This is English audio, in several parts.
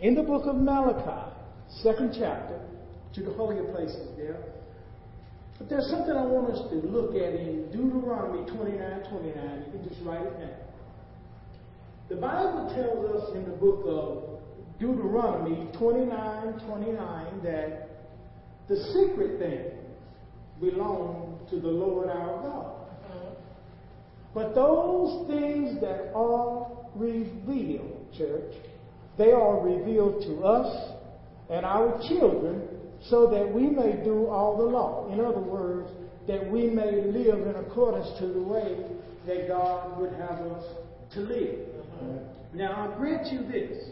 in the book of Malachi, second chapter, to the holier places there. But there's something I want us to look at in Deuteronomy 29 29. You can just write it down. The Bible tells us in the book of Deuteronomy 29 29 that the secret things belong to the Lord our God. Mm-hmm. But those things that are revealed, church, they are revealed to us and our children so that we may do all the law. In other words, that we may live in accordance to the way that God would have us to live. Mm-hmm. Now, I grant you this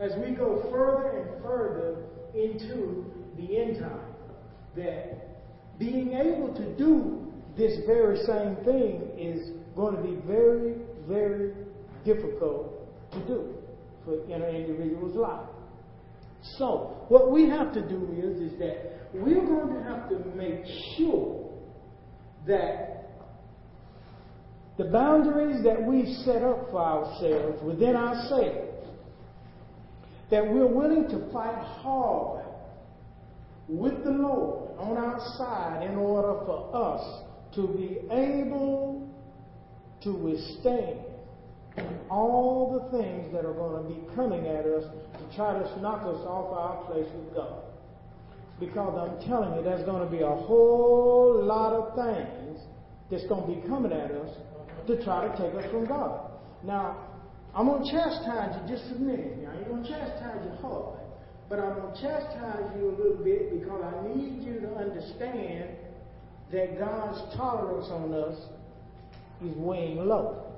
as we go further and further into the end time, that being able to do this very same thing is going to be very, very difficult to do for in an individual's life. So, what we have to do is, is that we're going to have to make sure that the boundaries that we've set up for ourselves within ourselves, that we're willing to fight hard with the Lord on our side in order for us to be able to withstand all the things that are going to be coming at us to try to knock us off our place with God. Because I'm telling you, there's going to be a whole lot of things that's going to be coming at us to try to take us from God. Now, I'm going to chastise you just a minute. Now, I ain't going to chastise you hard, but I'm going to chastise you a little bit because I need you to understand that God's tolerance on us is weighing low.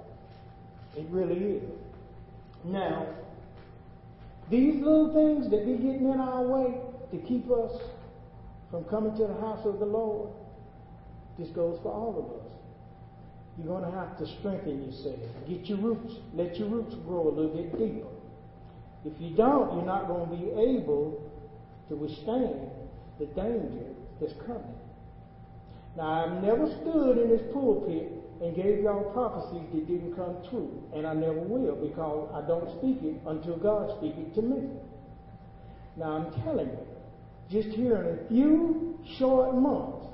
It really is. Now, these little things that be getting in our way to keep us from coming to the house of the Lord, this goes for all of us. You're going to have to strengthen yourself. Get your roots. Let your roots grow a little bit deeper. If you don't, you're not going to be able to withstand the danger that's coming. Now, I've never stood in this pulpit and gave y'all prophecies that didn't come true, and I never will because I don't speak it until God speaks it to me. Now, I'm telling you, just here in a few short months,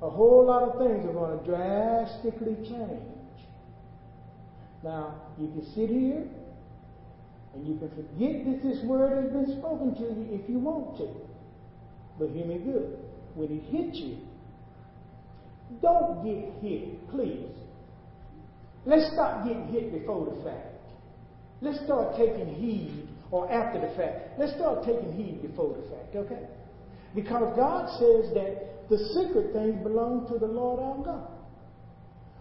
a whole lot of things are going to drastically change. Now, you can sit here and you can forget that this word has been spoken to you if you want to. But hear me good. When it hits you, don't get hit, please. Let's stop getting hit before the fact. Let's start taking heed, or after the fact. Let's start taking heed before the fact, okay? Because God says that the secret things belong to the Lord our God.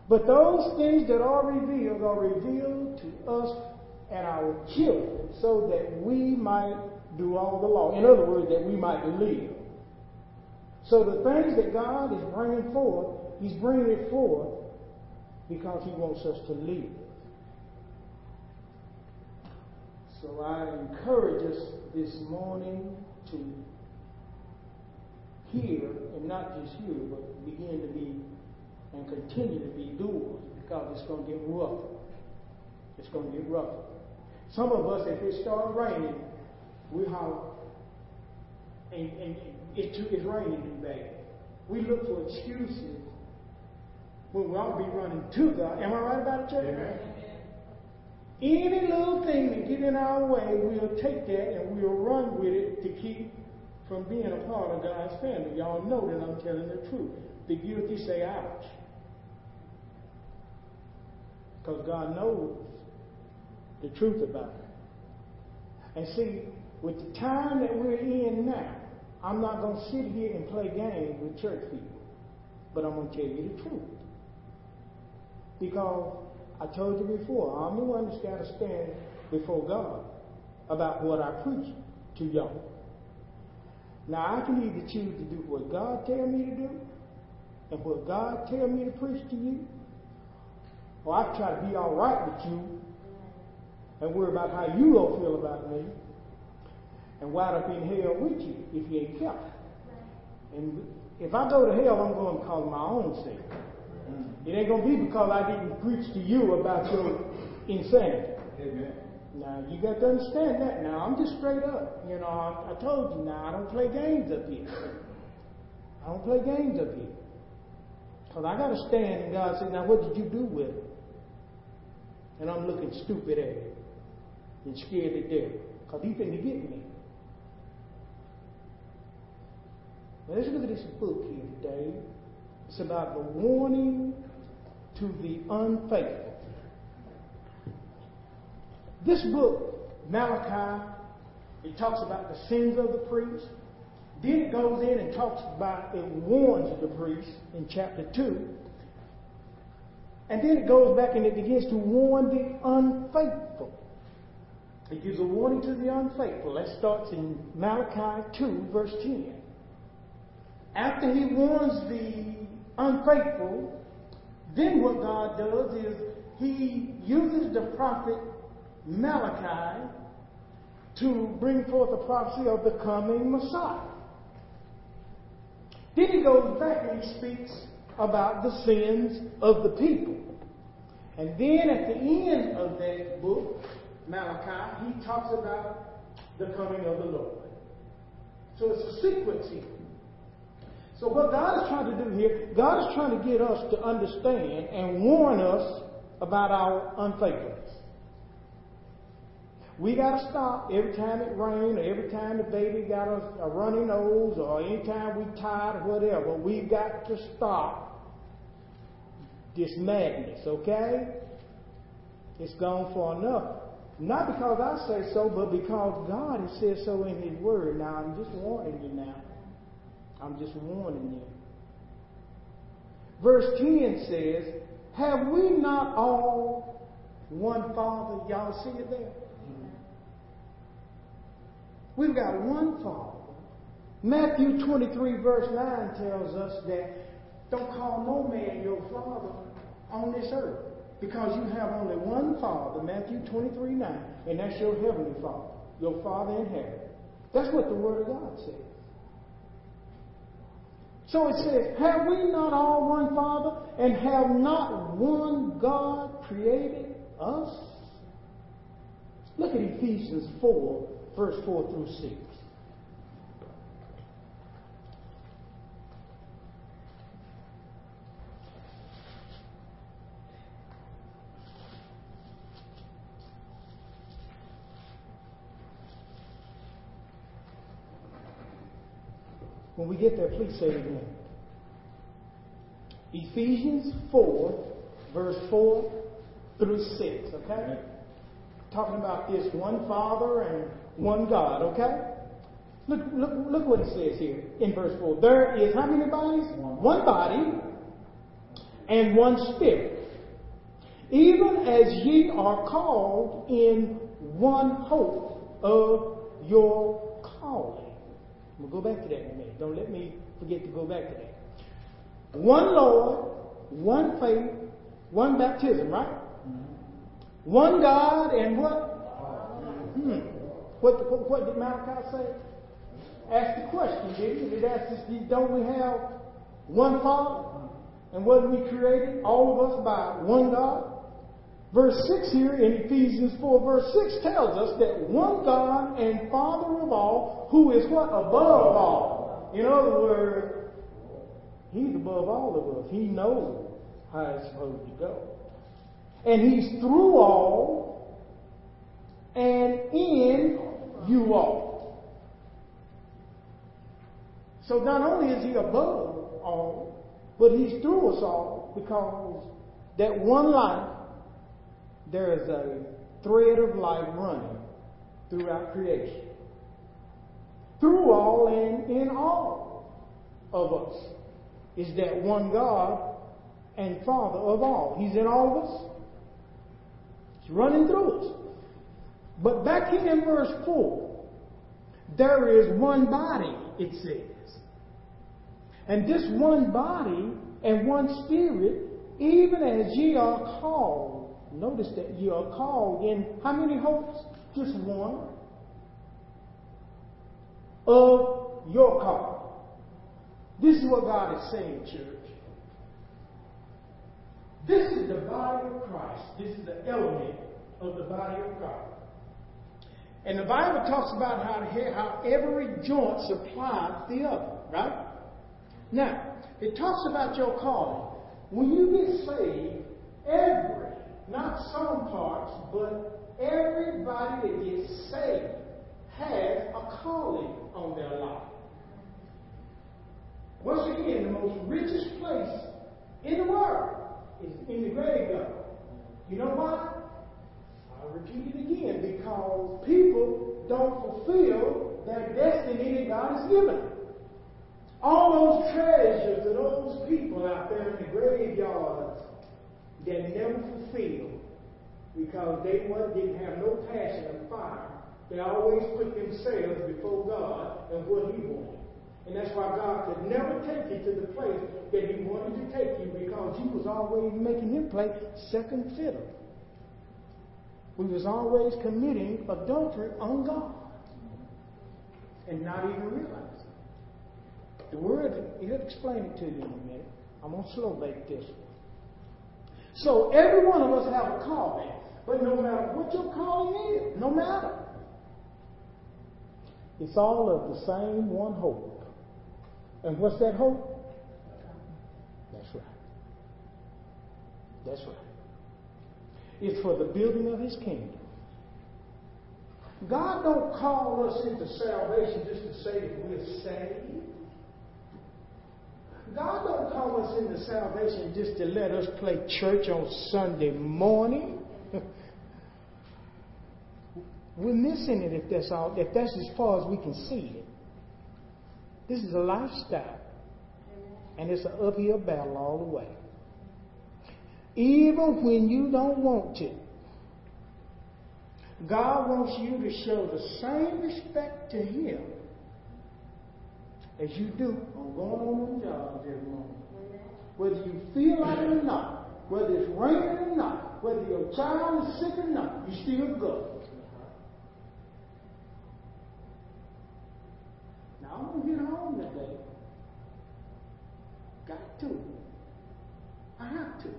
But those things that are revealed are revealed to us and our children so that we might do all the law. In other words, that we might live. So the things that God is bringing forth, He's bringing it forth because He wants us to live. So I encourage us this morning to hear, and not just hear, but begin to be and continue to be doers because it's going to get rough. It's going to get rough. Some of us, if it starts raining, we holler, and, and it it's raining too bad. We look for excuses when we ought to be running to God. Am I right about it, church? Amen. Any little thing that get in our way, we'll take that and we'll run with it to keep from being a part of God's family. Y'all know that I'm telling the truth. The guilty say, ouch. Because God knows the truth about it. And see, with the time that we're in now, I'm not going to sit here and play games with church people. But I'm going to tell you the truth. Because I told you before, I'm the one that's got to stand before God about what I preach to y'all. Now I can either choose to do what God tell me to do and what God tell me to preach to you, or I try to be all right with you and worry about how you gonna feel about me and wind up in hell with you if you ain't careful. And if I go to hell, I'm going to cause my own sin. It ain't going to be because I didn't preach to you about your insanity. Amen. Now, you got to understand that. Now, I'm just straight up. You know, I, I told you now, I don't play games up here. I don't play games up here. Because I got to stand and God said, now what did you do with it? And I'm looking stupid at it and scared to death. Because he's going to get me. Now, let's look at this book here today. It's about the warning to the unfaithful. This book, Malachi, it talks about the sins of the priest. Then it goes in and talks about, it warns the priest in chapter 2. And then it goes back and it begins to warn the unfaithful. It gives a warning to the unfaithful. That starts in Malachi 2, verse 10. After he warns the unfaithful, then what God does is he uses the prophet Malachi to bring forth a prophecy of the coming Messiah. Then he goes back and he speaks about the sins of the people. And then at the end of that book, Malachi, he talks about the coming of the Lord. So it's a sequence here. So what God is trying to do here, God is trying to get us to understand and warn us about our unfaithfulness. We got to stop every time it rains, or every time the baby got a, a runny nose, or anytime we tired or whatever. We've got to stop this madness, okay? It's gone far enough. Not because I say so, but because God has said so in His Word. Now, I'm just warning you now. I'm just warning you. Verse 10 says, Have we not all one Father? Y'all see it there? We've got one Father. Matthew 23, verse 9 tells us that don't call no man your father on this earth because you have only one Father, Matthew 23, 9, and that's your heavenly Father, your Father in heaven. That's what the Word of God says. So it says, Have we not all one Father, and have not one God created us? Look at Ephesians 4, verse 4 through 6. When we get there, please say it again. Ephesians 4, verse 4 through 6, okay? Talking about this one Father and one God, okay? Look, look, look what it says here in verse 4. There is how many bodies? One body and one spirit. Even as ye are called in one hope of your calling. We'll go back to that in a minute. Don't let me forget to go back to that. One Lord, one faith, one baptism, right? Mm-hmm. One God and what? Hmm. What, what, what, did Malachi say? Ask the question, did he? Did ask us, don't we have one Father? And wasn't we created, all of us, by one God? Verse 6 here in Ephesians 4, verse 6 tells us that one God and Father of all, who is what? Above all. In other words, He's above all of us. He knows how it's supposed to go. And He's through all and in you all. So not only is He above all, but He's through us all because that one life there is a thread of life running throughout creation. Through all and in all of us is that one God and Father of all. He's in all of us. He's running through us. But back here in verse 4, there is one body, it says. And this one body and one spirit, even as ye are called Notice that you are called in how many hopes? Just one. Of your call. This is what God is saying, church. This is the body of Christ. This is the element of the body of God. And the Bible talks about how, how every joint supplies the other, right? Now, it talks about your calling. When you get saved, every, not some parts, but everybody that gets saved has a calling on their life. Once again, the most richest place in the world is in the graveyard. You know why? I'll repeat it again because people don't fulfill their destiny that God has given them. All those treasures of those people out there in the graveyards that never fulfilled because they didn't have no passion or fire. They always put themselves before God and what He wanted. And that's why God could never take you to the place that He wanted to take you because you was always making Him play second fiddle. We was always committing adultery on God and not even realizing. The word, he'll explain it to you in a minute. I'm going to slow bake this one. So every one of us have a calling, but no matter what your calling is, no matter, it's all of the same one hope. And what's that hope? That's right. That's right. It's for the building of his kingdom. God don't call us into salvation just to say that we're saved. God don't call us into salvation just to let us play church on Sunday morning. We're missing it if that's all if that's as far as we can see it. This is a lifestyle. And it's an uphill battle all the way. Even when you don't want to. God wants you to show the same respect to Him as you do on going on the jobs every morning. Whether you feel like it or not, whether it's raining or not, whether your child is sick or not, you still go. Now I'm gonna get home today. Got to. I have to.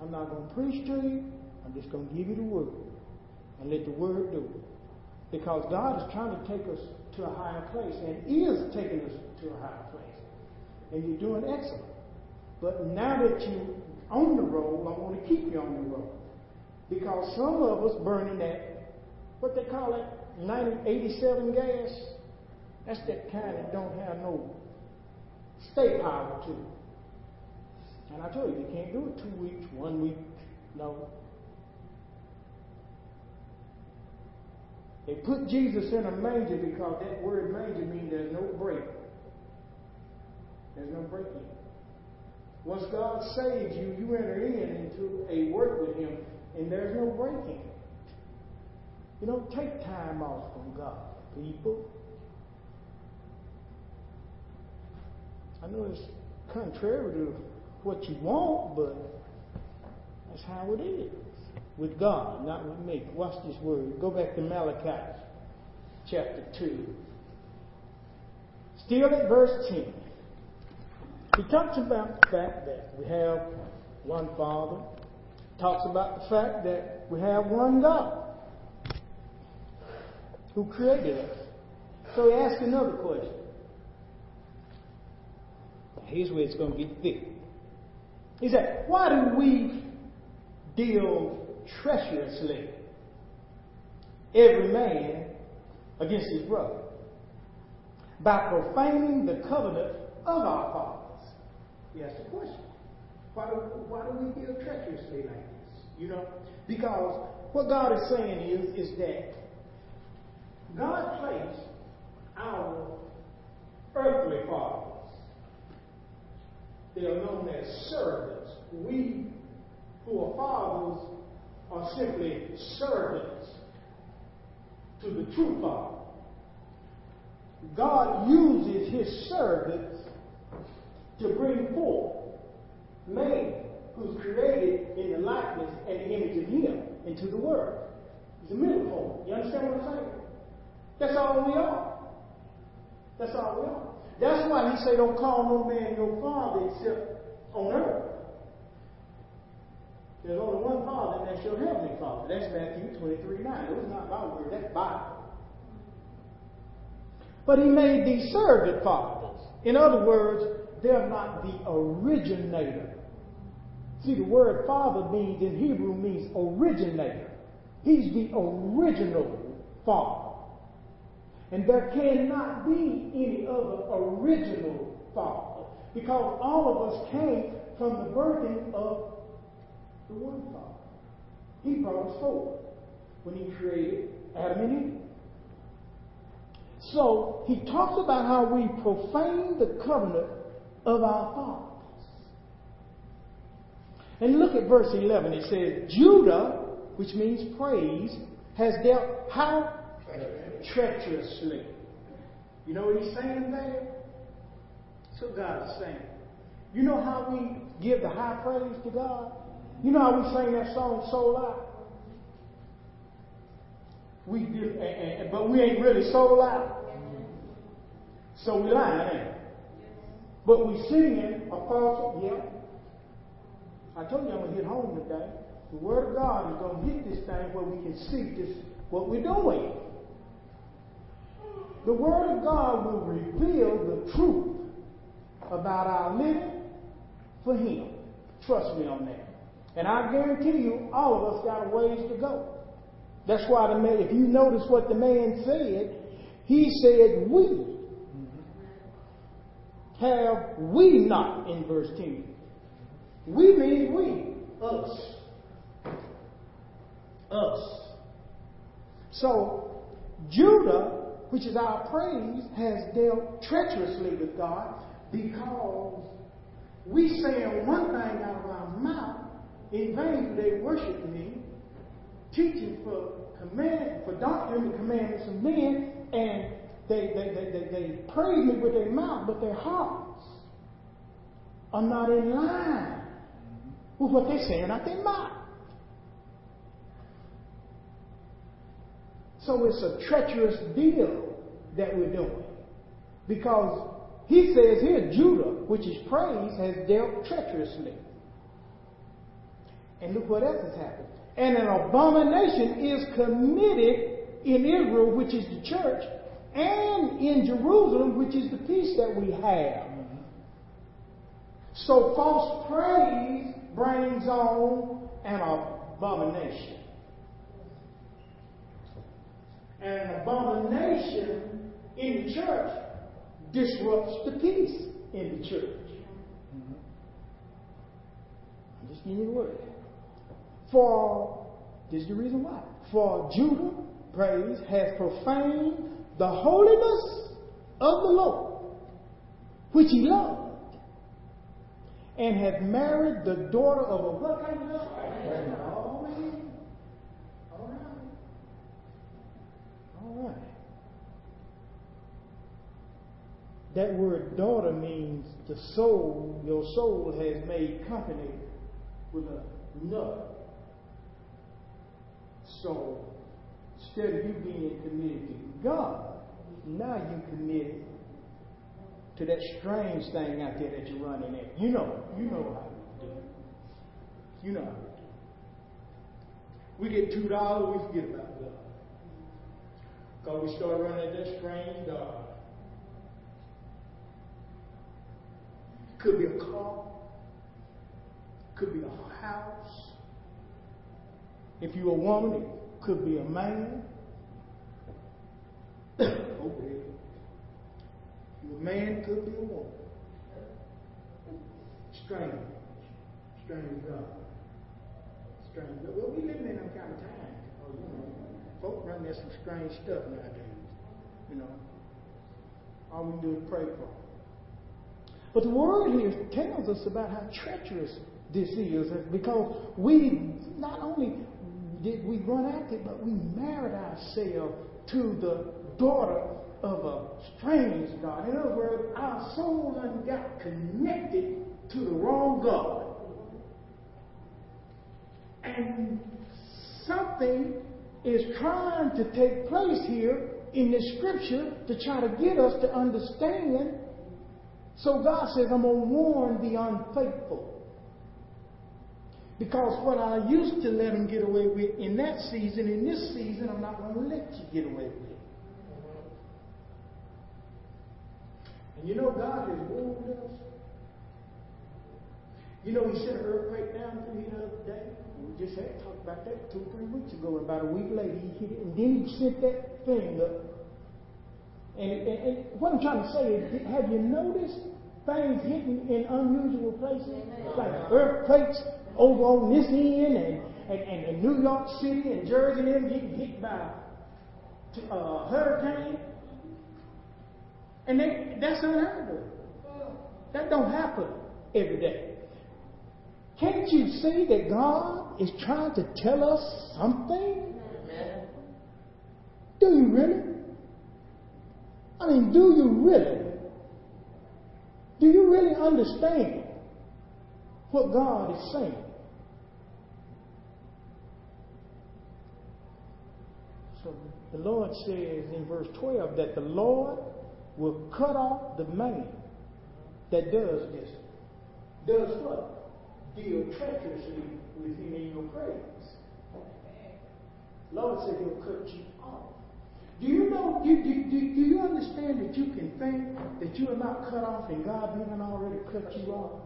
I'm not gonna preach to you. I'm just gonna give you the word and let the word do it. Because God is trying to take us to a higher place and is taking us to a higher place. And you're doing excellent. But now that you're on the road, I want to keep you on the road. Because some of us burning that, what they call it, 1987 gas, that's that kind that don't have no stay power to it. And I told you, you can't do it two weeks, one week, no. They put Jesus in a manger because that word manger means there's no break. There's no breaking. Once God saves you, you enter in into a work with Him, and there's no breaking. You don't take time off from God, people. I know it's contrary to what you want, but that's how it is with God, not with me. Watch this word. Go back to Malachi chapter 2. Still at verse 10. He talks about the fact that we have one Father. Talks about the fact that we have one God who created us. So he asks another question. Here's where it's going to get thick. He said, Why do we deal treacherously, every man against his brother, by profaning the covenant of our fathers? He asked the question. Why do, why do we deal treacherously like this? You know, because what God is saying is, is that God placed our earthly fathers, they are known as servants. We who are fathers are simply servants to the true Father. God uses his servants to bring forth man who's created in the likeness and the image of him into the world. He's a middle. You understand what I'm saying? That's all we are. That's all we are. That's why he said, Don't call no man your father except on earth. There's only one Father, and that's your Heavenly Father. That's Matthew 23 9. It was not my word, that's Bible. But he made these servant fathers. In other words, they're not the originator. See, the word father means in Hebrew means originator. He's the original father. And there cannot be any other original father because all of us came from the birthing of the one father. He brought us forth when he created Adam and Eve. So he talks about how we profane the covenant of our fathers. And look at verse 11. It says, Judah, which means praise, has dealt how? Treacherously. You know what he's saying there? So God is saying. You know how we give the high praise to God? You know how we sing that song so loud? We do, but we ain't really so loud. So we lying, ain't But we singing a false, yeah. I told you I'm gonna hit home today. The Word of God is gonna hit this thing where we can see this what we're doing. The Word of God will reveal the truth about our living for Him. Trust me on that. And I guarantee you, all of us got a ways to go. That's why the man, if you notice what the man said, he said, We have we not in verse 10. We mean we, us. Us. So, Judah, which is our praise, has dealt treacherously with God because we saying one thing out of our mouth, in vain they worship me, teaching for command, for doctrine the commandments of men, and they, they, they, they, they praise me with their mouth, but their hearts are not in line with what they're saying out their mouth. So it's a treacherous deal that we're doing. Because he says here, Judah, which is praise, has dealt treacherously. And look what else has happened. And an abomination is committed in Israel, which is the church, and in Jerusalem, which is the peace that we have. So false praise brings on an abomination. And an abomination in the church disrupts the peace in the church. I'm just giving you the word. For, this is the reason why. For Judah, praise, has profaned the holiness of the Lord, which he loved, and had married the daughter of a what kind of love? That word daughter means the soul, your soul has made company with another. So instead of you being committed to God, now you committed to that strange thing out there that you're running at. You know, you know how we do. You know how we do. We get two dollars, we forget about God. Because we start running at that strange God. Could be a car, could be a house. If you're a woman, it could be a man. Oh, okay. If A man could be a woman. Strange. Strange God. Strange God. Well, we live in them kind of times. Oh, you know, folk run there some strange stuff nowadays. You know. All we do is pray for them. But the word here tells us about how treacherous this is because we not only did we run after but we married ourselves to the daughter of a strange God. In other words, our soul got connected to the wrong God. And something is trying to take place here in this scripture to try to get us to understand. So God says, I'm going to warn the unfaithful. Because what I used to let them get away with in that season, in this season, I'm not going to let you get away with it. And you know, God has warned us. You know, He sent an earthquake down through here the other day. We just had talked about that two, three weeks ago. And about a week later, He hit it. And then He sent that thing up. And, and, and what I'm trying to say is, have you noticed things hitting in unusual places? Like earthquakes over on this end and, and, and, New York City and Jersey and them getting hit by a uh, hurricane. And they, that's unheard of. That don't happen every day. Can't you see that God is trying to tell us something? Do you really? I mean, do you really? Do you really understand what God is saying? So the Lord says in verse 12 that the Lord will cut off the man that does this. Does what? Deal treacherously with him in your praise. Lord said he'll cut you off. Do you know, do, do, do, do you understand that you can think that you are not cut off and God hasn't already cut you off?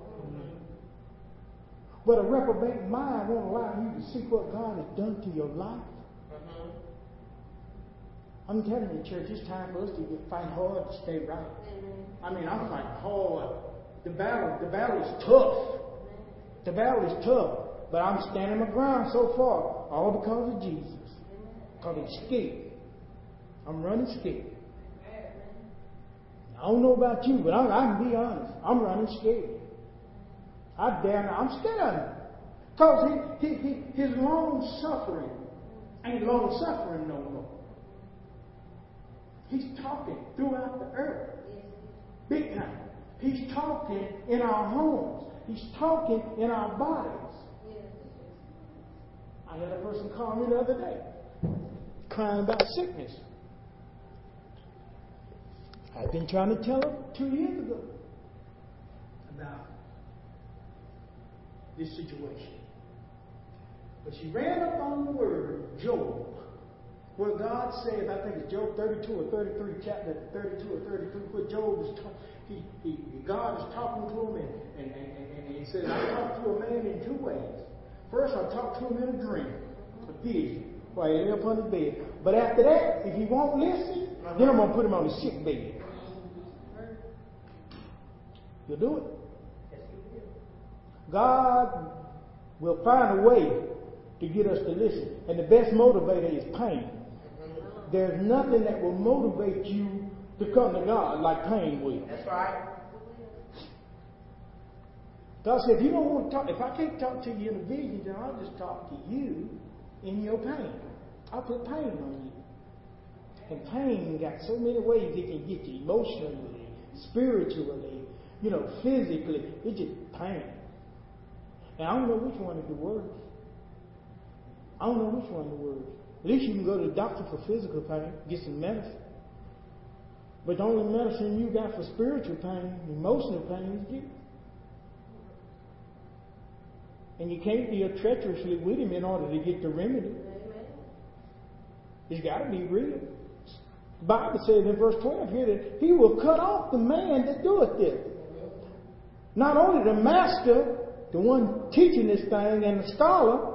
But a reprobate mind won't allow you to see what God has done to your life. Mm-hmm. I'm telling you, church, it's time for us to get, fight hard to stay right. I mean, I'm fighting hard. The battle, the battle is tough. The battle is tough. But I'm standing my ground so far, all because of Jesus. Because he's scared. I'm running scared. I don't know about you, but I, I can be honest. I'm running scared. I dare not. I'm scared of him. Because he, he, he, his long suffering ain't long suffering no more. He's talking throughout the earth. Big time. He's talking in our homes. He's talking in our bodies. I had a person call me the other day crying about sickness. I've been trying to tell her two years ago about this situation. But she ran up on the word Job, where God says, I think it's Job 32 or 33, chapter 32 or 33, where Job is talking. He, he, God is talking to him, and, and, and, and he says, I talk to a man in two ways. First, I talk to him in a dream, a vision, while he lay his bed. But after that, if he won't listen, then I'm going to put him on the sick bed. You'll do it. God will find a way to get us to listen. And the best motivator is pain. There's nothing that will motivate you to come to God like pain will. That's right. God said, if you don't want to talk, if I can't talk to you in a vision, then I'll just talk to you in your pain. I'll put pain on you. And pain got so many ways it can get you emotionally, spiritually, you know, physically. It's just pain. And I don't know which one is the worst. I don't know which one is the worst. At least you can go to the doctor for physical pain, get some medicine. But the only medicine you got for spiritual pain, emotional pain, is Jesus. And you can't deal treacherously with him in order to get the remedy. It's got to be real. The Bible says in verse 12 here that he will cut off the man that doeth this. Not only the master, the one teaching this thing, and the scholar,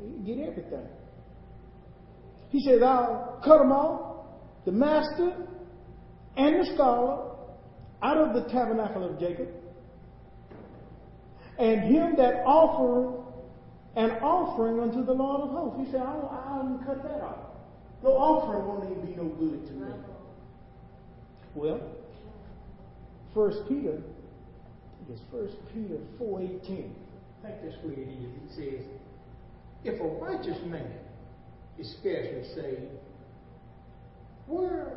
you get everything. He says, I'll cut them off, the master and the scholar, out of the tabernacle of Jacob, and him that offereth an offering unto the Lord of hosts. He said, I'll, I'll cut that off. No offering won't even be no good to me. Well, First Peter, it's First Peter four eighteen. I think that's where it is. It says, "If a righteous man is scarcely saved, where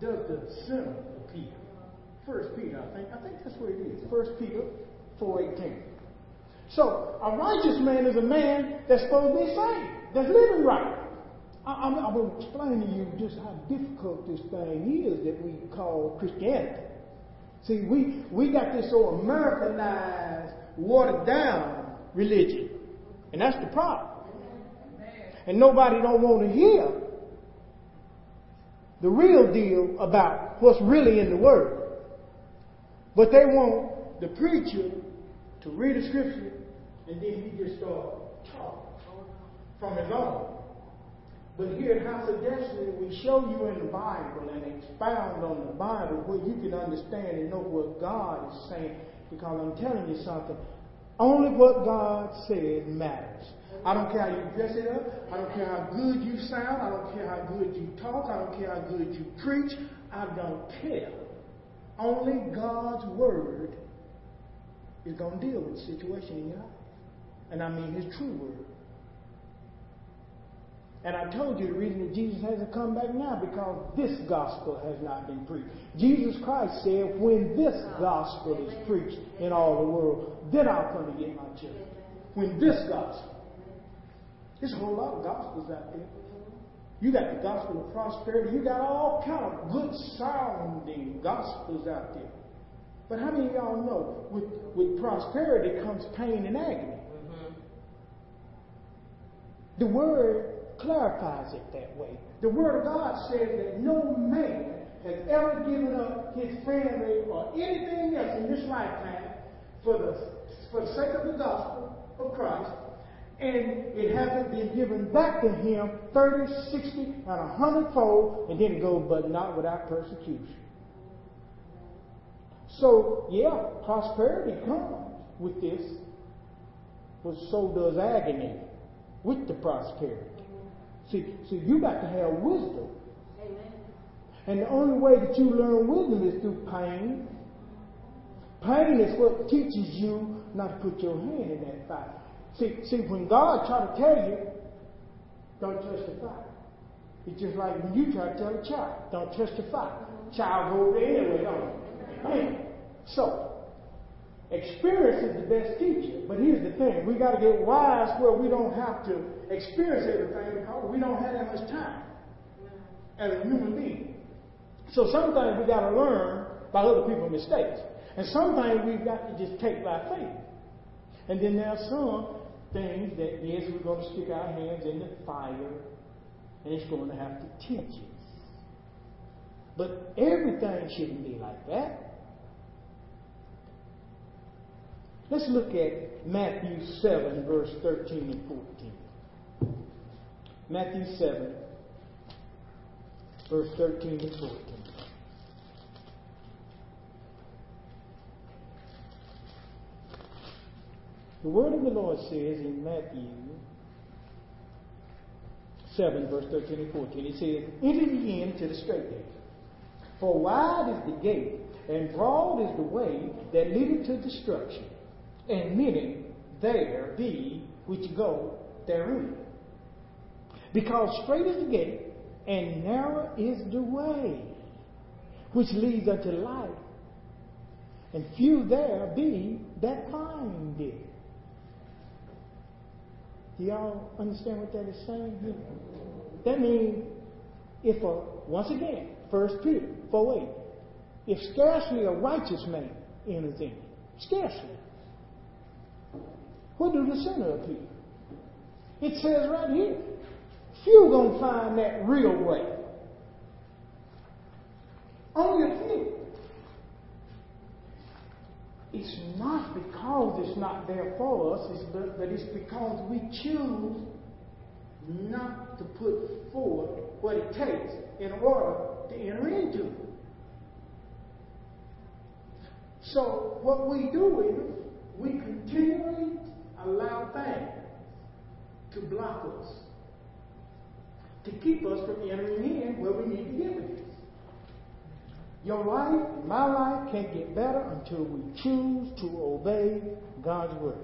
does the sinner appear?" First Peter, I think. I think that's where it is. First Peter four eighteen. So a righteous man is a man that's supposed to be saved, that's living right. I, am going to explain to you just how difficult this thing is that we call Christianity. See, we, we got this old Americanized, watered down religion. And that's the problem. And nobody don't want to hear the real deal about what's really in the Word. But they want the preacher to read the scripture and then he just start talking from his own. But here at House of Destiny, we show you in the Bible and expound on the Bible where you can understand and know what God is saying. Because I'm telling you something, only what God says matters. I don't care how you dress it up. I don't care how good you sound. I don't care how good you talk. I don't care how good you preach. I don't care. Only God's word is going to deal with the situation in your life. And I mean his true word. And I told you the reason that Jesus hasn't come back now because this gospel has not been preached. Jesus Christ said, when this gospel is preached in all the world, then I'll come to get my children. When this gospel. There's a whole lot of gospels out there. You got the gospel of prosperity. You got all kind of good sounding gospels out there. But how many of y'all know with, with prosperity comes pain and agony? Mm-hmm. The word clarifies it that way. The Word of God says that no man has ever given up his family or anything else in this lifetime for the, for the sake of the gospel of Christ, and it hasn't been given back to him 30, 60, and 100 fold, and then it goes, but not without persecution. So, yeah, prosperity comes with this, but so does agony with the prosperity. See, see, you got to have wisdom. Amen. And the only way that you learn wisdom is through pain. Pain is what teaches you not to put your hand in that fire. See, see, when God try to tell you, don't touch the fire. It's just like when you try to tell a child, don't touch the fire. Child go over there anyway, don't it? So, experience is the best teacher. But here's the thing: we got to get wise where we don't have to experience everything because we don't have that much time as a human being. So sometimes we got to learn by other people's mistakes. And sometimes we've got to just take by faith. And then there are some things that, yes, we're going to stick our hands in the fire and it's going to have to teach us. But everything shouldn't be like that. Let's look at Matthew 7, verse 13 and 14. Matthew 7, verse 13 and 14. The word of the Lord says in Matthew 7, verse 13 and 14, it says, Enter ye into the straight gate. For wide is the gate, and broad is the way that leadeth to destruction, and many there be which go therein. Because straight is the gate, and narrow is the way which leads unto life, and few there be that find it. Do y'all understand what that is saying? That means if a, once again, First Peter 4 8, if scarcely a righteous man enters in, scarcely, what do the sinner appear? It says right here, few gonna find that real way. Only a few. It's not because it's not there for us, it's but, but it's because we choose not to put forth what it takes in order to enter into it. So what we do is we continually allow things to block us to keep us from entering in where we need to get with Your life, my life, can't get better until we choose to obey God's word.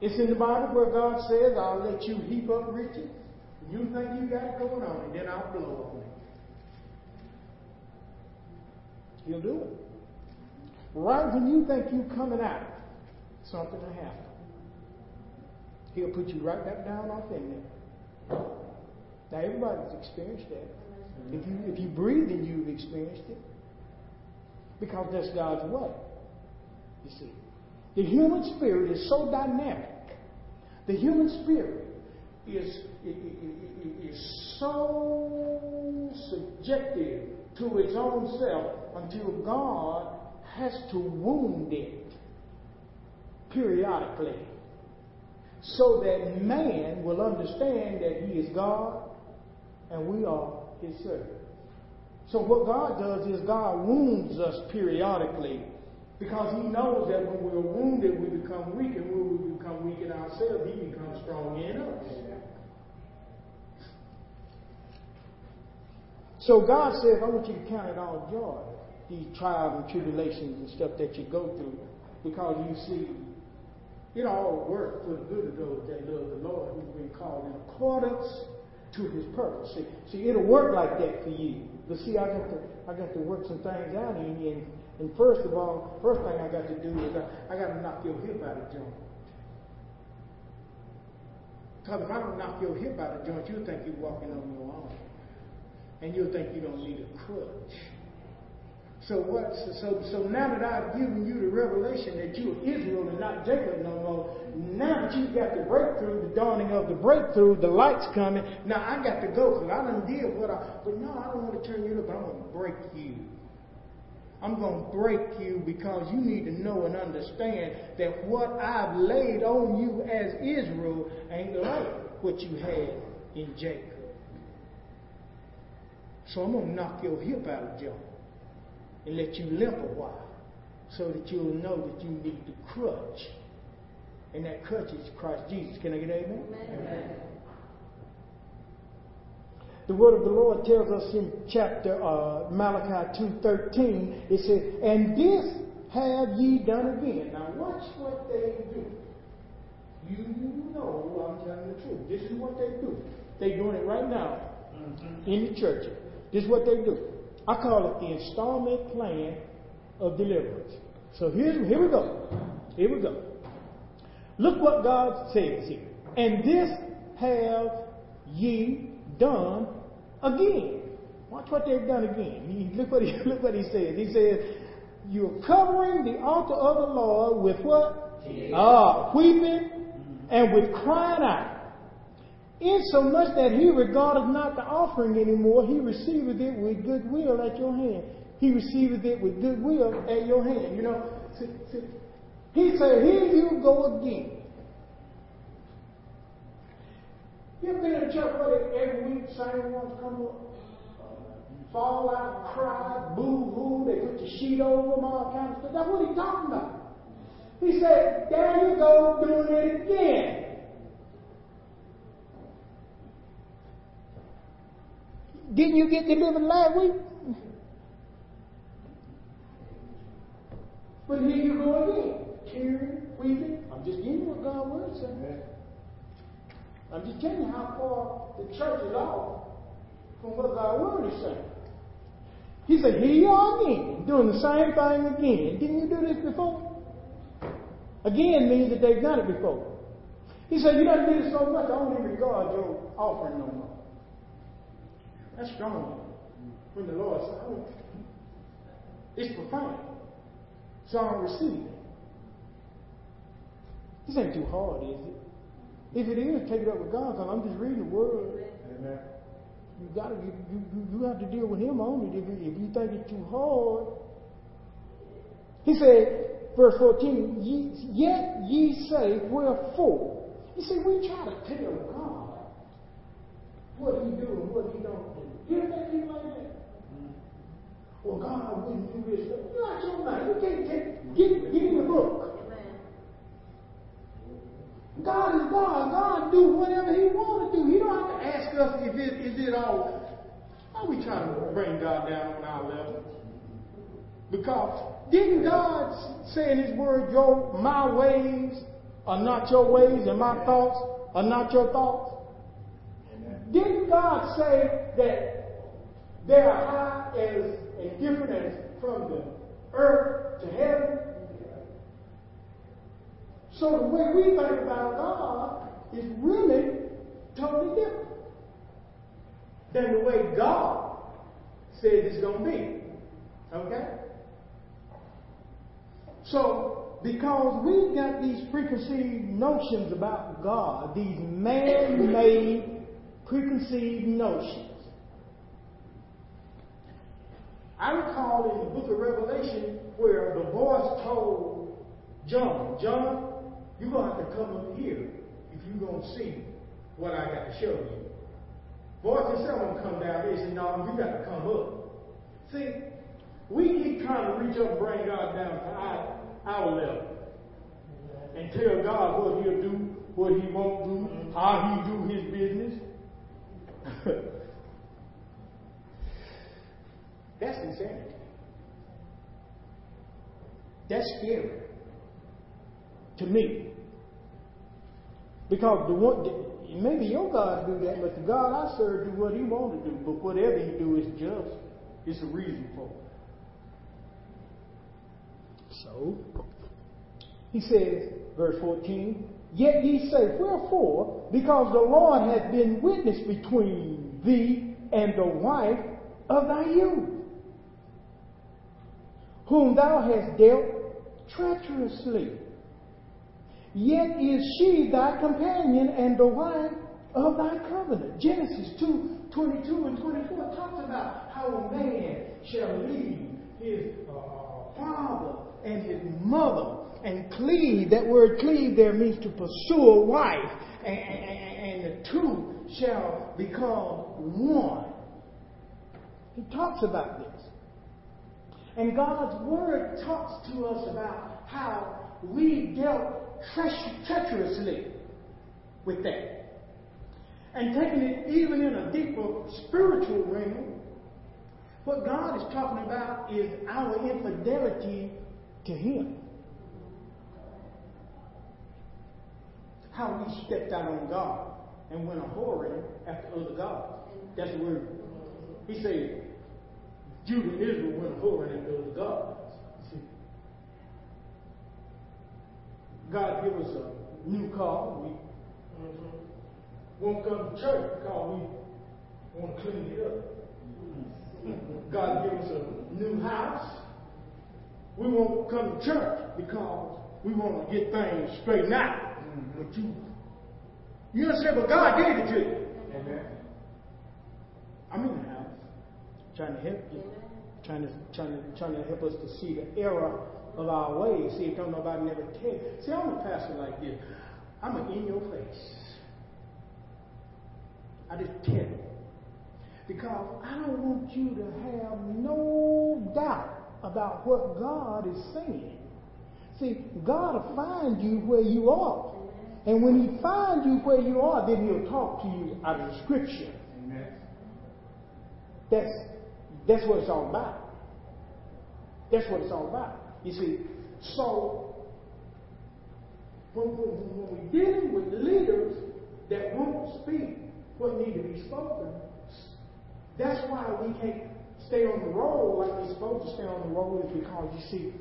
It's in the Bible where God says, I'll let you heap up riches. You think you got it going on, and then I'll blow on it. He'll do it. Right when you think you're coming out, something will happen. He'll put you right back down off in there. Now, everybody's experienced that. If you if you breathe and you've experienced it. Because that's God's way. You see. The human spirit is so dynamic. The human spirit is, is, is so subjective to its own self until God has to wound it periodically so that man will understand that he is God and we are his servants. So what God does is God wounds us periodically because he knows that when we're wounded, we become weak, and when we become weak in ourselves, he becomes strong in us. So God says, I want you to count it all joy, these trials and tribulations and stuff that you go through, because you see, it all works for the good of those that love the Lord, who've been called in accordance to his purpose. See, see, it'll work like that for you. But see, I got to, I got to work some things out in you, and and first of all, first thing I got to do is I, I got to knock your hip out of joint. Because if I don't knock your hip out of joint, you'll think you're walking on your own. And you'll think you don't need a crutch. So what? So so now that I've given you the revelation that you are Israel and not Jacob no more, now that you've got the breakthrough, the dawning of the breakthrough, the light's coming. Now I got to go because I done did what I. But no, I don't want to turn you up. I'm to break you. I'm going to break you because you need to know and understand that what I've laid on you as Israel ain't like what you had in Jacob. So I'm going to knock your hip out of joint and let you limp a while so that you'll know that you need the crutch. And that crutch is Christ Jesus. Can I get amen? amen. The word of the Lord tells us in chapter uh, Malachi 2.13, it says, And this have ye done again. Now watch what they do. You know I'm telling the truth. This is what they do. They're doing it right now mm-hmm. in the church. This is what they do. I call it the installment plan of deliverance. So here, here we go. Here we go. Look what God says here. And this have ye done again. Watch what they've done again. He, look what he look what he says. He says, "You're covering the altar of the Lord with what? Ah, weeping and with crying out." Insomuch that he regardeth not the offering anymore, he receiveth it with goodwill at your hand. He receiveth it with goodwill at your hand. You know, he said, Here you go again. You ever been in church where every week same ones come up, uh, fall out, cry, boo hoo, they put the sheet over them, all kinds of stuff. That's what he's talking about. He said, There you go, doing it again. Didn't you get delivered last week? But here you go again. Tearing, weeping. I'm just giving you what God word says. I'm just telling you how far the church is off from what God's word is saying. He said, Here you are again, doing the same thing again. Didn't you do this before? Again means that they've done it before. He said, You done did it so much, I don't even regard your offering no more. That's strong. When the Lord said, oh, it's profane. So I don't receive it. This ain't too hard, is it? If it is, take it up with God, because I'm just reading the word. Amen. You gotta you, you, you have to deal with him on it if, if you think it's too hard. He said, verse 14, ye, yet ye say, wherefore? You see, we try to tell God what he do and what he don't do. You ever think people like that? Well, God wouldn't do this. You're not your mind. You can't take, get, get in the book. God is God. God do whatever He want to do. He don't have to ask us if it is it all. Why are we trying to bring God down on our level? Because didn't God say in His Word, "Your my ways are not your ways, and my thoughts are not your thoughts"? Didn't God say that they are high as and different as from the earth to heaven? So the way we think about God is really totally different than the way God says it's going to be. Okay? So, because we've got these preconceived notions about God, these man made preconceived notions. I recall in the book of Revelation where the voice told John, John, you're going to have to come up here if you're going to see what I got to show you. Voice said, I'm going to come down there. He said, no, you got to come up. See, we keep trying to reach up and bring God down to our, our level and tell God what He'll do, what He won't do, how He do His business. That's insanity. That's scary to me. Because the one, maybe your God do that, but the God I serve do what He want to do. But whatever He do is just. It's a reason for it. So, he says, verse 14, Yet ye say, Wherefore? Because the Lord hath been witness between thee and the wife of thy youth, whom thou hast dealt treacherously. Yet is she thy companion and the wife of thy covenant. Genesis 2 22 and 24 talks about how a man shall leave his uh, father and his mother and cleave. That word cleave there means to pursue a wife, and, and, and the two shall become one. He talks about this. And God's Word talks to us about how we dealt treacherously with that. And taking it even in a deeper spiritual realm, what God is talking about is our infidelity to Him. How we stepped out on God and went a whoring after other gods. That's the word. He said, Judah and Israel went a and after other gods. See? God give us a new car. We mm-hmm, won't come to church because we want to clean it up. God give us a new house we won't come to church because we want to get things straightened out. Mm-hmm. But you, you understand, but God gave it to you. Amen. I'm in the house trying to help you, trying to, trying to, trying to help us to see the error of our ways. See, if don't nobody never tell. See, I'm a pastor like this. I'm a in your face. I just tell you. Because I don't want you to have no doubt about what God is saying. See, God will find you where you are. And when He finds you where you are, then He'll talk to you out of the Scripture. Amen. That's, that's what it's all about. That's what it's all about. You see, so when, when, when we're dealing with leaders that won't speak what need to be spoken, that's why we can't stay on the road like we're supposed to stay on the road is because you see,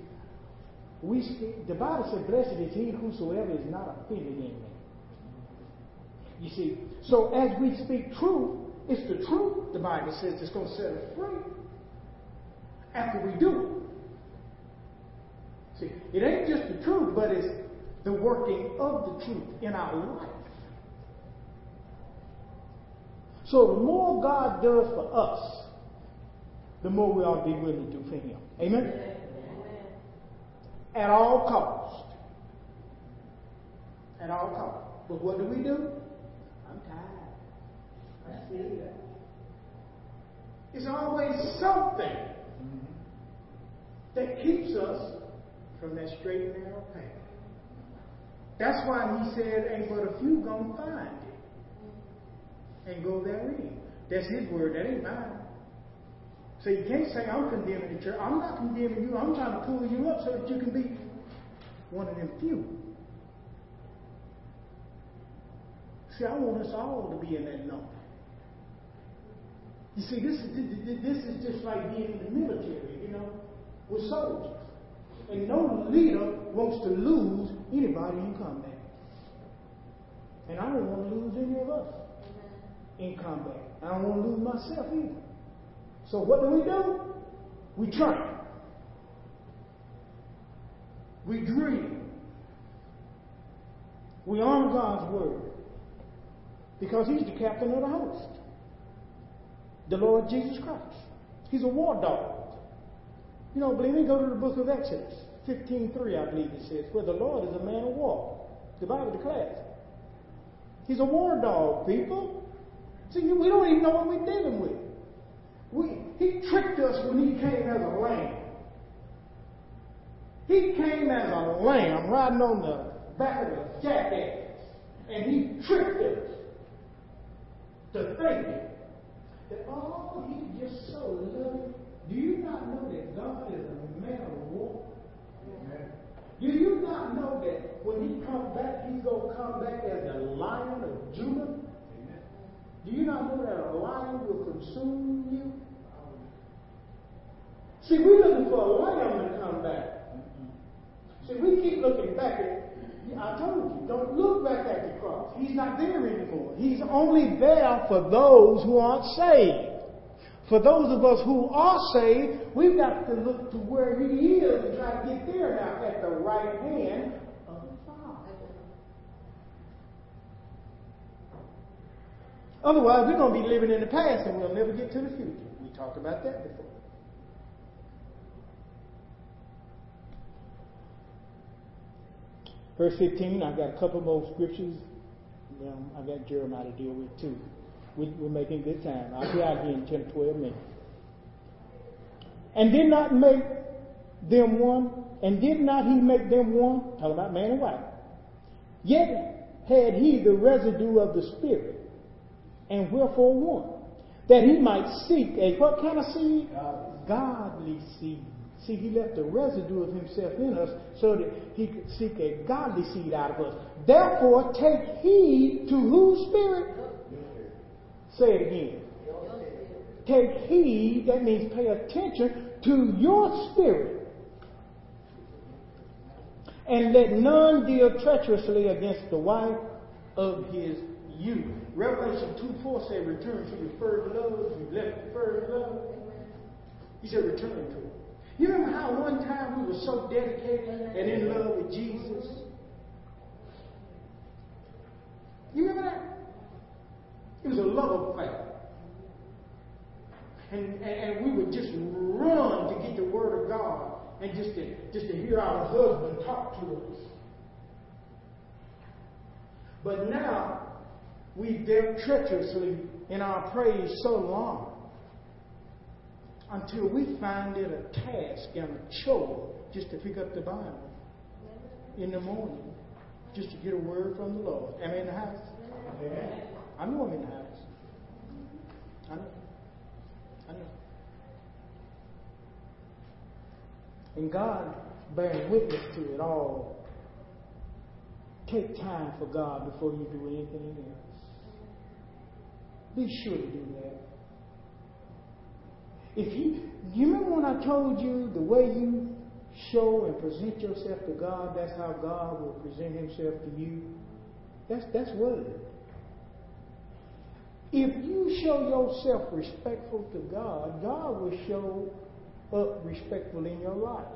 we speak, the Bible says, Blessed is he whosoever is not offended in me. You see, so as we speak truth, it's the truth, the Bible says, it's going to set us free after we do it. See, it ain't just the truth, but it's the working of the truth in our life. So the more God does for us, the more we ought to be willing to do for Him. Amen? Amen. At all cost. At all cost. But what do we do? I'm tired. It's always something that keeps us from that straight and narrow path. That's why he said, ain't but a few gonna find it and go therein. That's his word, that ain't mine. So you can't say, I'm condemning the church. I'm not condemning you. I'm trying to pull you up so that you can be one of them few. See, I want us all to be in that number. You see, this is, this is just like being in the military, you know, with soldiers. And no leader wants to lose anybody in combat. And I don't want to lose any of us in combat. I don't want to lose myself either. So what do we do? We train. We dream. We honor God's word. Because he's the captain of the host. The Lord Jesus Christ. He's a war dog. You don't believe me? Go to the book of Exodus, 15.3, I believe it says, where the Lord is a man of war. The Bible declares. He's a war dog, people. See, we don't even know what we're dealing with. We, he tricked us when he came as a lamb. He came as a lamb riding on the back of a jackass. And he tricked us to thinking that, oh, he's just so loving. Do you not know that God is a man of war? Do you not know that when he comes back, he's going to come back as the lion of Judah? Amen. Do you not know that a lion will consume you? See, we're looking for a lamb to come back. See, we keep looking back at I told you, don't look back at the cross. He's not there anymore. He's only there for those who aren't saved. For those of us who are saved, we've got to look to where He is and try to get there now at the right hand of the Father. Otherwise, we're going to be living in the past and we'll never get to the future. We talked about that before. Verse 15, I've got a couple more scriptures. Um, I've got Jeremiah to deal with too. We, are making good time. I'll be out here in 10 or 12 minutes. And did not make them one, and did not he make them one? Talking about man and wife. Yet had he the residue of the Spirit, and wherefore one? That he might seek a what kind of seed? Godly seed. See, he left a residue of himself in us so that he could seek a godly seed out of us. Therefore, take heed to whose spirit? Say it again. Take heed, that means pay attention to your spirit. And let none deal treacherously against the wife of his youth. Revelation 2 4 said, Return to your first love. You left your first love. He said, Return to it. You remember how one time we were so dedicated and in love with Jesus? You remember that? It was a love affair. And, and, and, we would just run to get the Word of God and just to, just to hear our husband talk to us. But now, we've dealt treacherously in our praise so long until we find it a task and a chore just to pick up the Bible in the morning just to get a word from the Lord. Am I in the house? Amen. I know I'm in the house. I know. I know. And God bearing witness to it all. Take time for God before you do anything else. Be sure to do that. If you, you remember when I told you the way you show and present yourself to God, that's how God will present Himself to you. That's that's word. If you show yourself respectful to God, God will show up respectful in your life.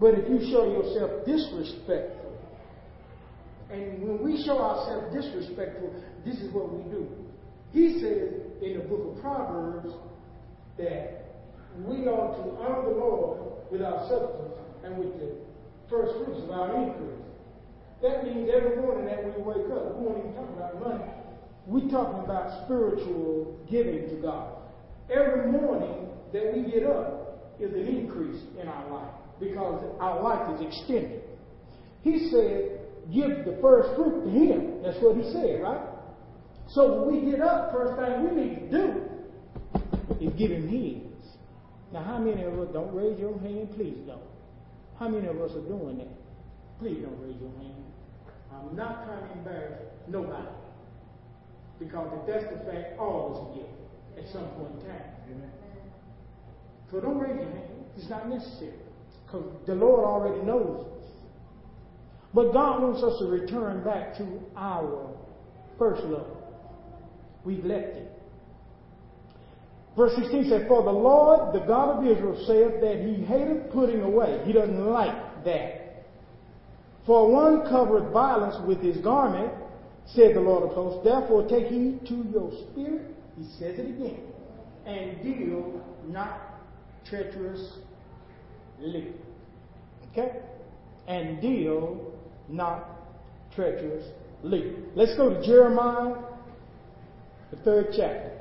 But if you show yourself disrespectful, and when we show ourselves disrespectful, this is what we do. He says in the book of Proverbs that we ought to honor the Lord with our substance and with the first fruits of our increase. That means every morning that we wake up, we won't even talk about money. We're talking about spiritual giving to God. Every morning that we get up is an increase in our life because our life is extended. He said, give the first fruit to Him. That's what He said, right? So when we get up, first thing we need to do is give him his. Now, how many of us don't raise your hand? Please don't. How many of us are doing that? Please don't raise your hand. I'm not trying to embarrass nobody. Because if that's the fact, all of us get at some point in time. Amen. So don't raise your hand. It's not necessary. Because the Lord already knows us. But God wants us to return back to our first love. We've left it. Verse 16 says, For the Lord, the God of Israel, saith that he hateth putting away. He doesn't like that. For one covereth violence with his garment, said the Lord of hosts. Therefore take heed to your spirit, he says it again, and deal not treacherously. Okay? And deal not treacherously. Let's go to Jeremiah, the third chapter.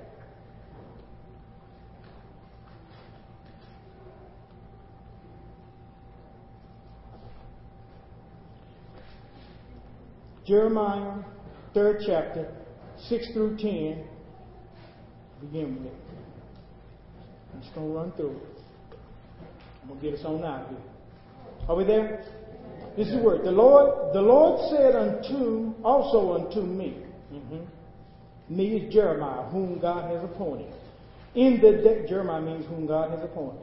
Jeremiah, third chapter, 6 through 10. Begin with it. I'm just going to run through it. I'm going to get us on out here. Are we there? This is the word. The Lord, the Lord said unto, also unto me. Me is Jeremiah, whom God has appointed. In the day, Jeremiah means whom God has appointed.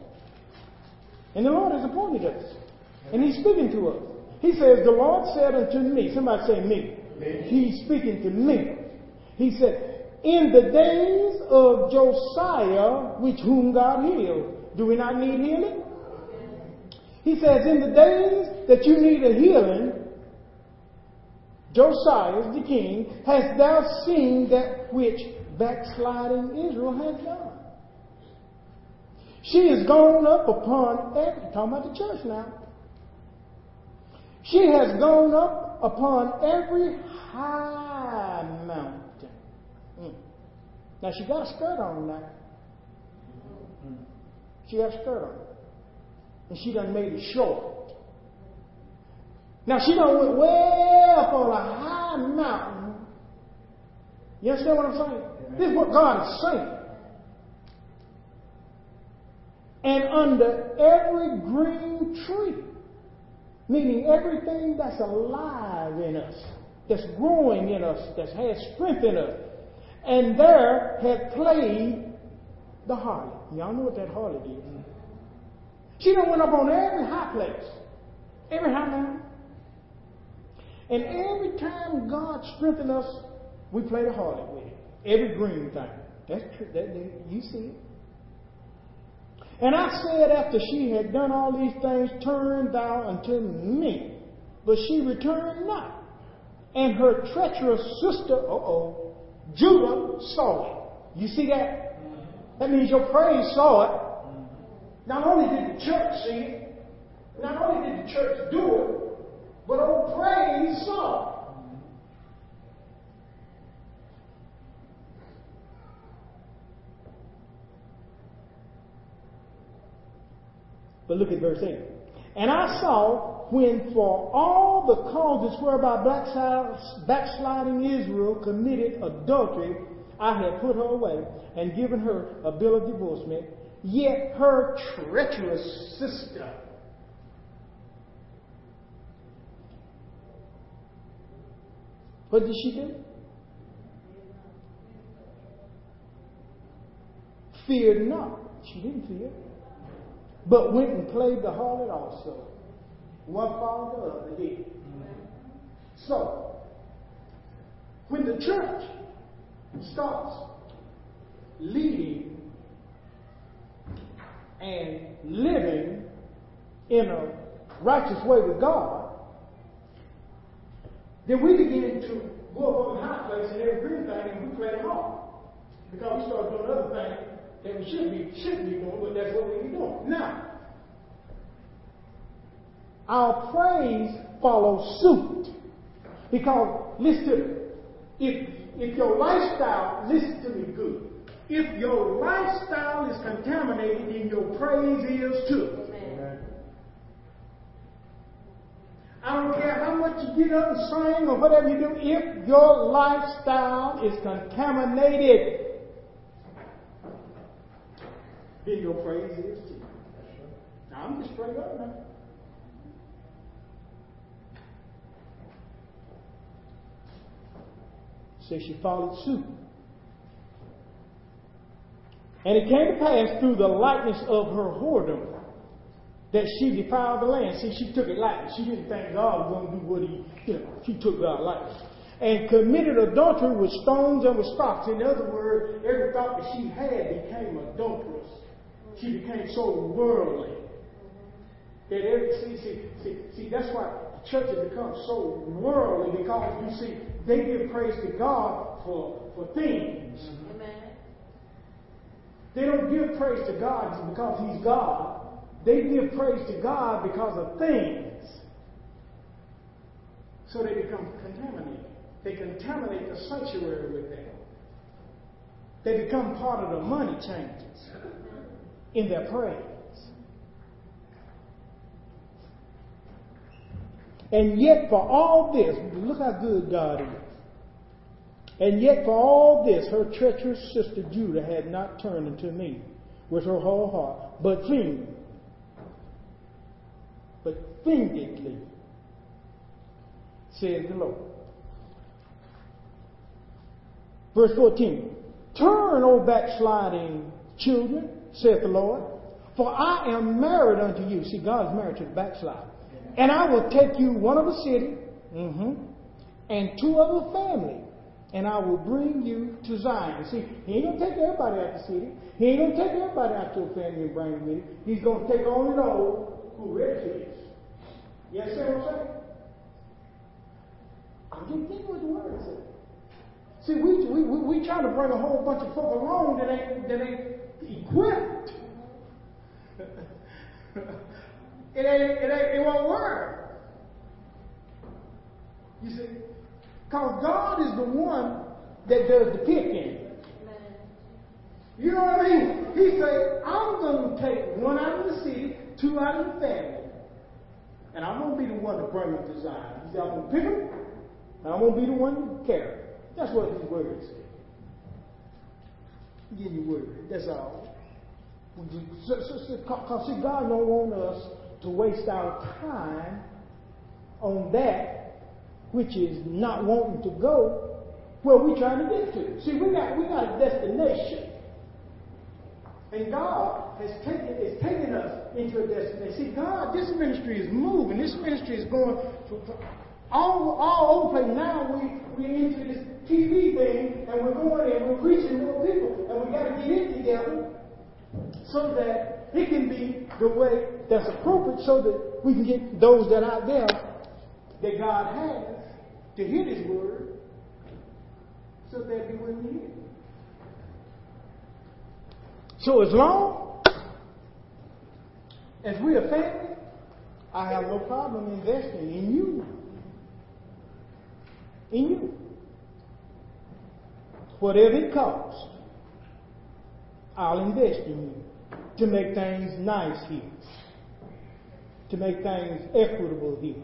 And the Lord has appointed us. And He's speaking to us. He says, The Lord said unto me, somebody say me. me. He's speaking to me. He said, In the days of Josiah, which whom God healed, do we not need healing? He says, In the days that you need a healing, Josiah, the king, hast thou seen that which backsliding Israel has done. She is gone up upon every, talking about the church now, she has gone up upon every high mountain. Mm. Now she got a skirt on now. Mm. She got a skirt on. And she done made it short. Now she done went way up on a high mountain. You understand what I'm saying? Yeah. This is what God is saying. And under every green tree Meaning everything that's alive in us, that's growing in us, that has strength in us. And there had played the harlot. Y'all know what that harlot is. Mm-hmm. She done went up on every high place, every high mountain. And every time God strengthened us, we play the harlot with it. Every green thing. That's true. That, you see it. And I said, after she had done all these things, Turn thou unto me. But she returned not. And her treacherous sister, uh oh, Judah saw it. You see that? That means your praise saw it. Not only did the church see it, not only did the church do it, but old praise it. But look at verse 8. And I saw when for all the causes whereby backsliding Israel committed adultery, I had put her away and given her a bill of divorcement, yet her treacherous sister What did she do? Feared not. She didn't fear but went and played the harlot also. One followed the other did. So, when the church starts leading and living in a righteous way with God, then we begin to go up on the high place and every thing and we play hard. Because we start doing other things that we should be shouldn't be doing, but that's what we be doing. Now, our praise follows suit. Because listen. If if your lifestyle, listen to me good. If your lifestyle is contaminated, then your praise is too. Amen. I don't care how much you get up and sing or whatever you do, if your lifestyle is contaminated, then your praise is too. Now, I'm just straight up now. So she followed suit. And it came to pass through the likeness of her whoredom that she defiled the land. See, she took it lightly. She didn't think God was going to do what he, you know, she took God lightly. and committed adultery with stones and with stocks. In other words, every thought that she had became adulterous. She became so worldly. That every, see, see, see, see, that's why churches become so worldly because you see, they give praise to God for, for things. Amen. They don't give praise to God because He's God. They give praise to God because of things. So they become contaminated. They contaminate the sanctuary with them. They become part of the money changes in their praise. And yet, for all this, look how good God is. And yet, for all this, her treacherous sister Judah had not turned unto me with her whole heart, but fingered, but think fingeredly, said the Lord. Verse 14 Turn, O backsliding children, saith the Lord, for I am married unto you. See, God is married to the backslider. And I will take you one of a city, mm-hmm, and two of a family, and I will bring you to Zion. See, he ain't gonna take everybody out of the city. He ain't gonna take everybody out to a family and bring them him. He's gonna take only those who ready. You understand what I'm saying? I can think what the word. See, we, we, we, we try to bring a whole bunch of folk along that ain't, that ain't equipped. it ain't, it ain't, it won't work. You see? Because God is the one that does the picking. You know what I mean? He said, I'm going to take one out of the city, two out of the family. And I'm going to be the one to bring to Zion. He said, going to pick them, and I'm going to be the one to carry That's what his word said. Give you word. That's all. Because see, God don't want us to waste our time on that which is not wanting to go where we're trying to get to. See, we got we got a destination. And God has taken is taking us into a destination. See, God, this ministry is moving. This ministry is going to, all, all over place. Now we we into this TV thing, and we're going and we're reaching more people, and we got to get it together so that it can be the way that's appropriate so that we can get those that are out there that God has to hear His word so that they will hear. it. So as long as we are family, I have no problem investing in you. In you. Whatever it costs, I'll invest in you to make things nice here, to make things equitable here.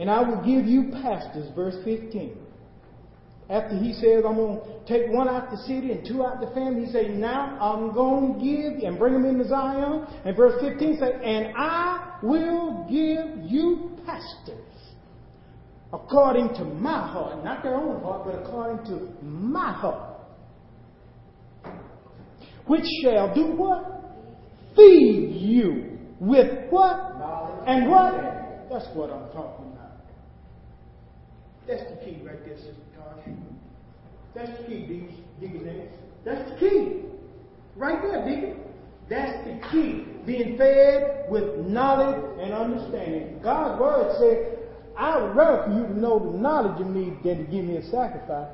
And I will give you pastors, verse 15. After he says, I'm going to take one out the city and two out the family, he says, Now I'm going to give and bring them into Zion. And verse 15 says, And I will give you pastors according to my heart, not their own heart, but according to my heart which shall do what? Feed you with what? Knowledge. And what? That's what I'm talking about. That's the key right there, Sister. That's the key, Deacon That's the key. Right there, Deacon. That's the key. Being fed with knowledge and understanding. God's word said, I would rather for you to know the knowledge of me than to give me a sacrifice.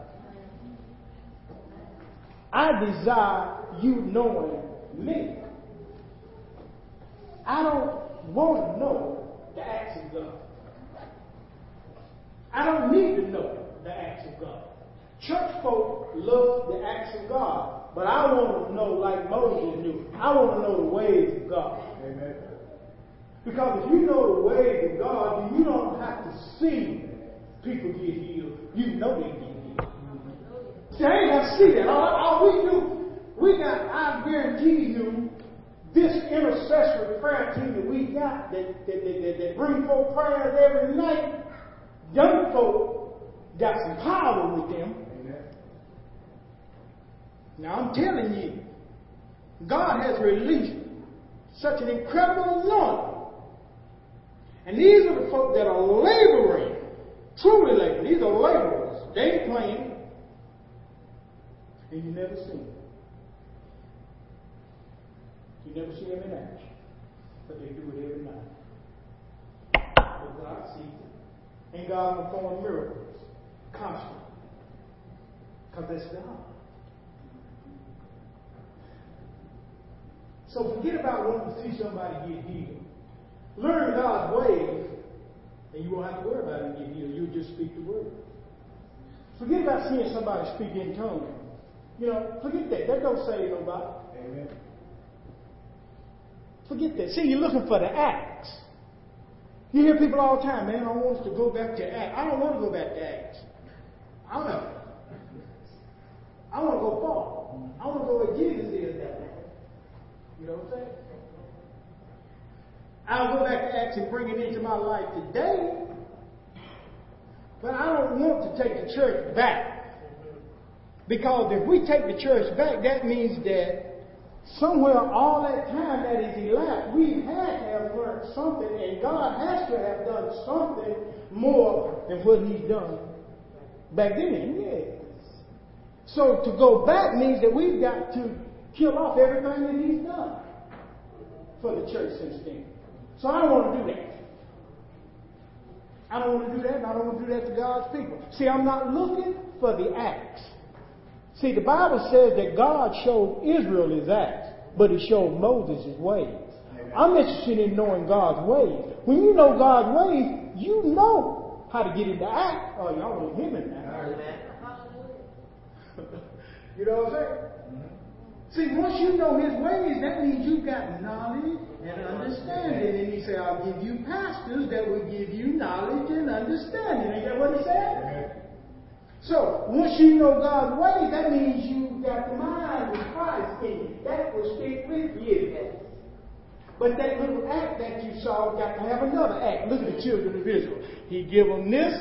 I desire you knowing me. I don't want to know the acts of God. I don't need to know the acts of God. Church folk love the acts of God, but I want to know like Moses knew. I want to know the ways of God. Amen. Because if you know the ways of God, then you don't have to see people get healed. You know they get healed. See, I ain't got to see that. All, all we do we got, I guarantee you, this intercessory prayer team that we got that, that, that, that bring forth prayers every night, young folk got some power with them. Amen. Now I'm telling you, God has released such an incredible anointing And these are the folk that are laboring, truly laboring. These are laborers. They ain't playing. And you never see them. You never see them in action. But they do it every night. But God sees them. And God will perform miracles constantly. Because that's God. So forget about wanting to see somebody get healed. Learn God's ways, and you won't have to worry about him getting healed. You'll just speak the word. Forget about seeing somebody speak in tongues. You know, forget that. That don't save nobody. Amen. Forget that. See, you're looking for the acts. You hear people all the time, man, I want us to go back to Acts. I don't want to go back to Acts. I don't know. I want to go far. I want to go where Jesus is that day. You know what I'm saying? I'll go back to Acts and bring it into my life today. But I don't want to take the church back. Because if we take the church back, that means that somewhere all that time that is elapsed, we had to have learned something, and God has to have done something more than what He's done back then. Yes. So to go back means that we've got to kill off everything that He's done for the church since then. So I don't want to do that. I don't want to do that, and I don't want to do that to God's people. See, I'm not looking for the acts. See, the Bible says that God showed Israel his acts, but he showed Moses his ways. I'm interested in knowing God's ways. When you know God's ways, you know how to get into act. Oh, y'all want him in that. you know what I'm saying? Mm-hmm. See, once you know his ways, that means you've got knowledge and understanding. And he said, I'll give you pastors that will give you knowledge and understanding. Ain't that what he said? So, once you know God's ways, that means you've got the mind of Christ in you. That will stick with you. But that little act that you saw got to have another act. Look at the children of Israel. He give them this,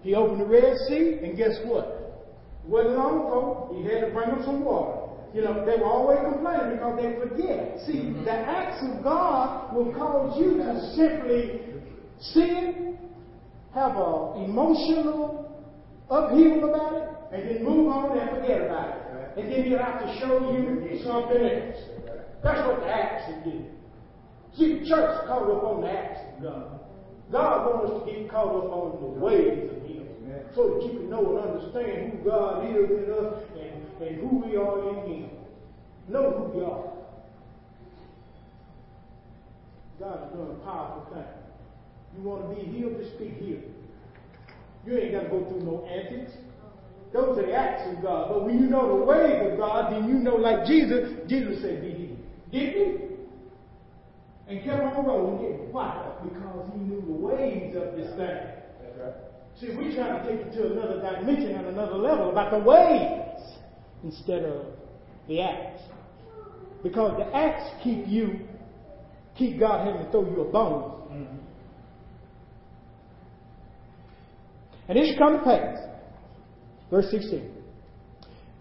he opened the Red Sea, and guess what? Wasn't long ago, he had to bring them some water. You know, they were always complaining because they forget. See, the acts of God will cause you to simply sin, have an emotional upheaval about it, and then move on and forget about it. And then you'll have to show you something else. That's what the acts do. See, the church caught up on the acts of God. God wants us to get caught up on the ways of Him so that you can know and understand who God is in us and, and who we are in Him. Know who we are. God is doing a powerful thing. You want to be healed, just speak healed. You ain't got to go through no antics. Those are the acts of God. But when you know the ways of God, then you know, like Jesus, Jesus said, be healed. Did he? And kept on rolling. Why? Because he knew the ways of this thing. That's right. See, we're trying to take it to another dimension and another level about the ways instead of the acts. Because the acts keep you, keep God having to throw you a bone. Mm-hmm. And it shall come to pass, verse 16,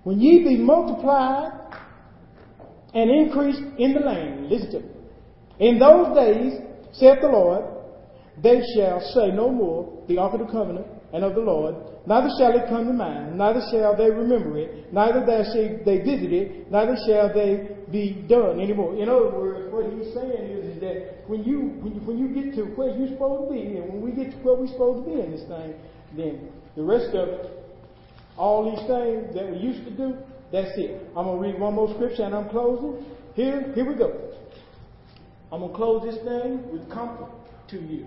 when ye be multiplied and increased in the land, listen to me. In those days, saith the Lord, they shall say no more the ark of the covenant and of the Lord, neither shall it come to mind, neither shall they remember it, neither shall they visit it, neither shall they be done anymore. In other words, what he's saying is, is that when you, when you when you get to where you're supposed to be, and when we get to where we're supposed to be in this thing, then the rest of it, all these things that we used to do, that's it. I'm going to read one more scripture and I'm closing. Here, here we go. I'm going to close this thing with comfort to you.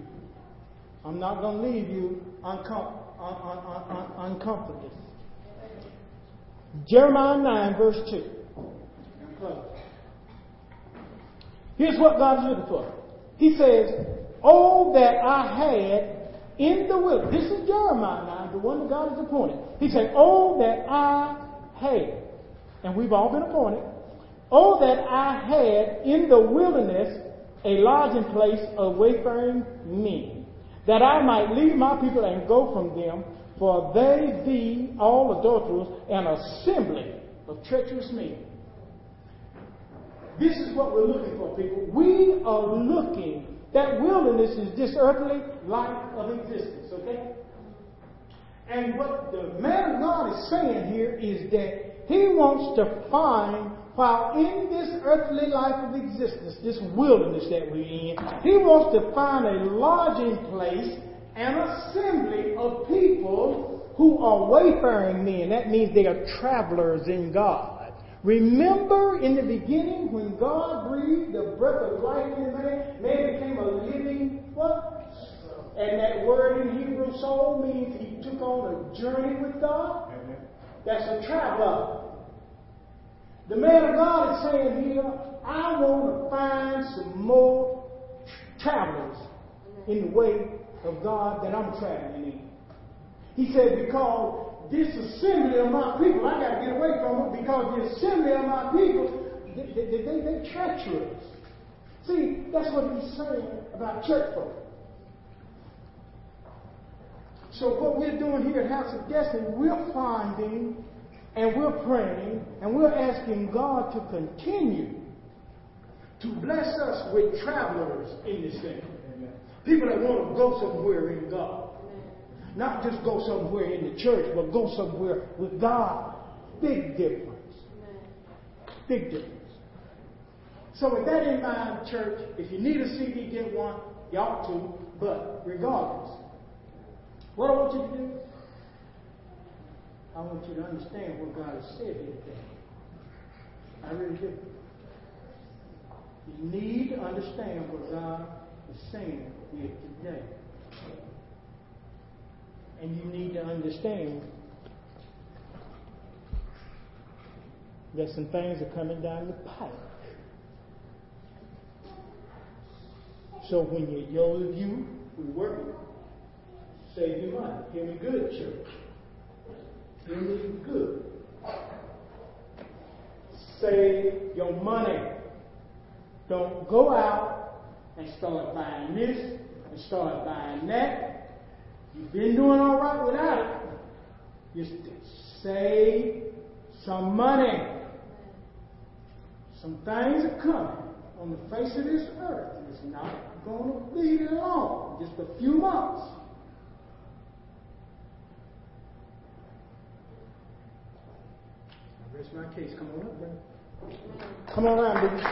I'm not going to leave you uncom- un- un- un-. Jeremiah 9, verse 2. Here's what God's looking for. He says, Oh, that I had in the wilderness. This is Jeremiah now, the one that God has appointed. He said, Oh, that I had, and we've all been appointed, oh, that I had in the wilderness a lodging place of wayfaring men, that I might leave my people and go from them, for they be all adulterers, an assembly of treacherous men. This is what we're looking for, people. We are looking That wilderness is this earthly life of existence, okay? And what the man of God is saying here is that he wants to find, while in this earthly life of existence, this wilderness that we're in, he wants to find a lodging place, an assembly of people who are wayfaring men. That means they are travelers in God. Remember in the beginning when God breathed the breath of life in man, man became a living what? And that word in Hebrew soul means he took on a journey with God. That's a traveler. The man of God is saying here, I want to find some more travelers in the way of God that I'm traveling in. He said, because this assembly of my people, I got to get away from it because the assembly of my people, they, they, they, they treacherous. See, that's what he's saying about church folk. So what we're doing here at House of Destiny, we're finding and we're praying and we're asking God to continue to bless us with travelers in this thing. People that want to go somewhere in God. Not just go somewhere in the church, but go somewhere with God. Big difference. Big difference. So with that in mind, church, if you need a CD, get one. You ought to. But regardless, what I want you to do, I want you to understand what God has said here today. I really do. You need to understand what God is saying here today. And you need to understand that some things are coming down the pipe. So when you, those of you who work, save your money. Hear me good, church. Me good. Save your money. Don't go out and start buying this and start buying that You've been doing all right without it. Just save some money. Some things are coming on the face of this earth. It's not going to be long, just a few months. Rest my case. Come on up, brother. Come on around, baby.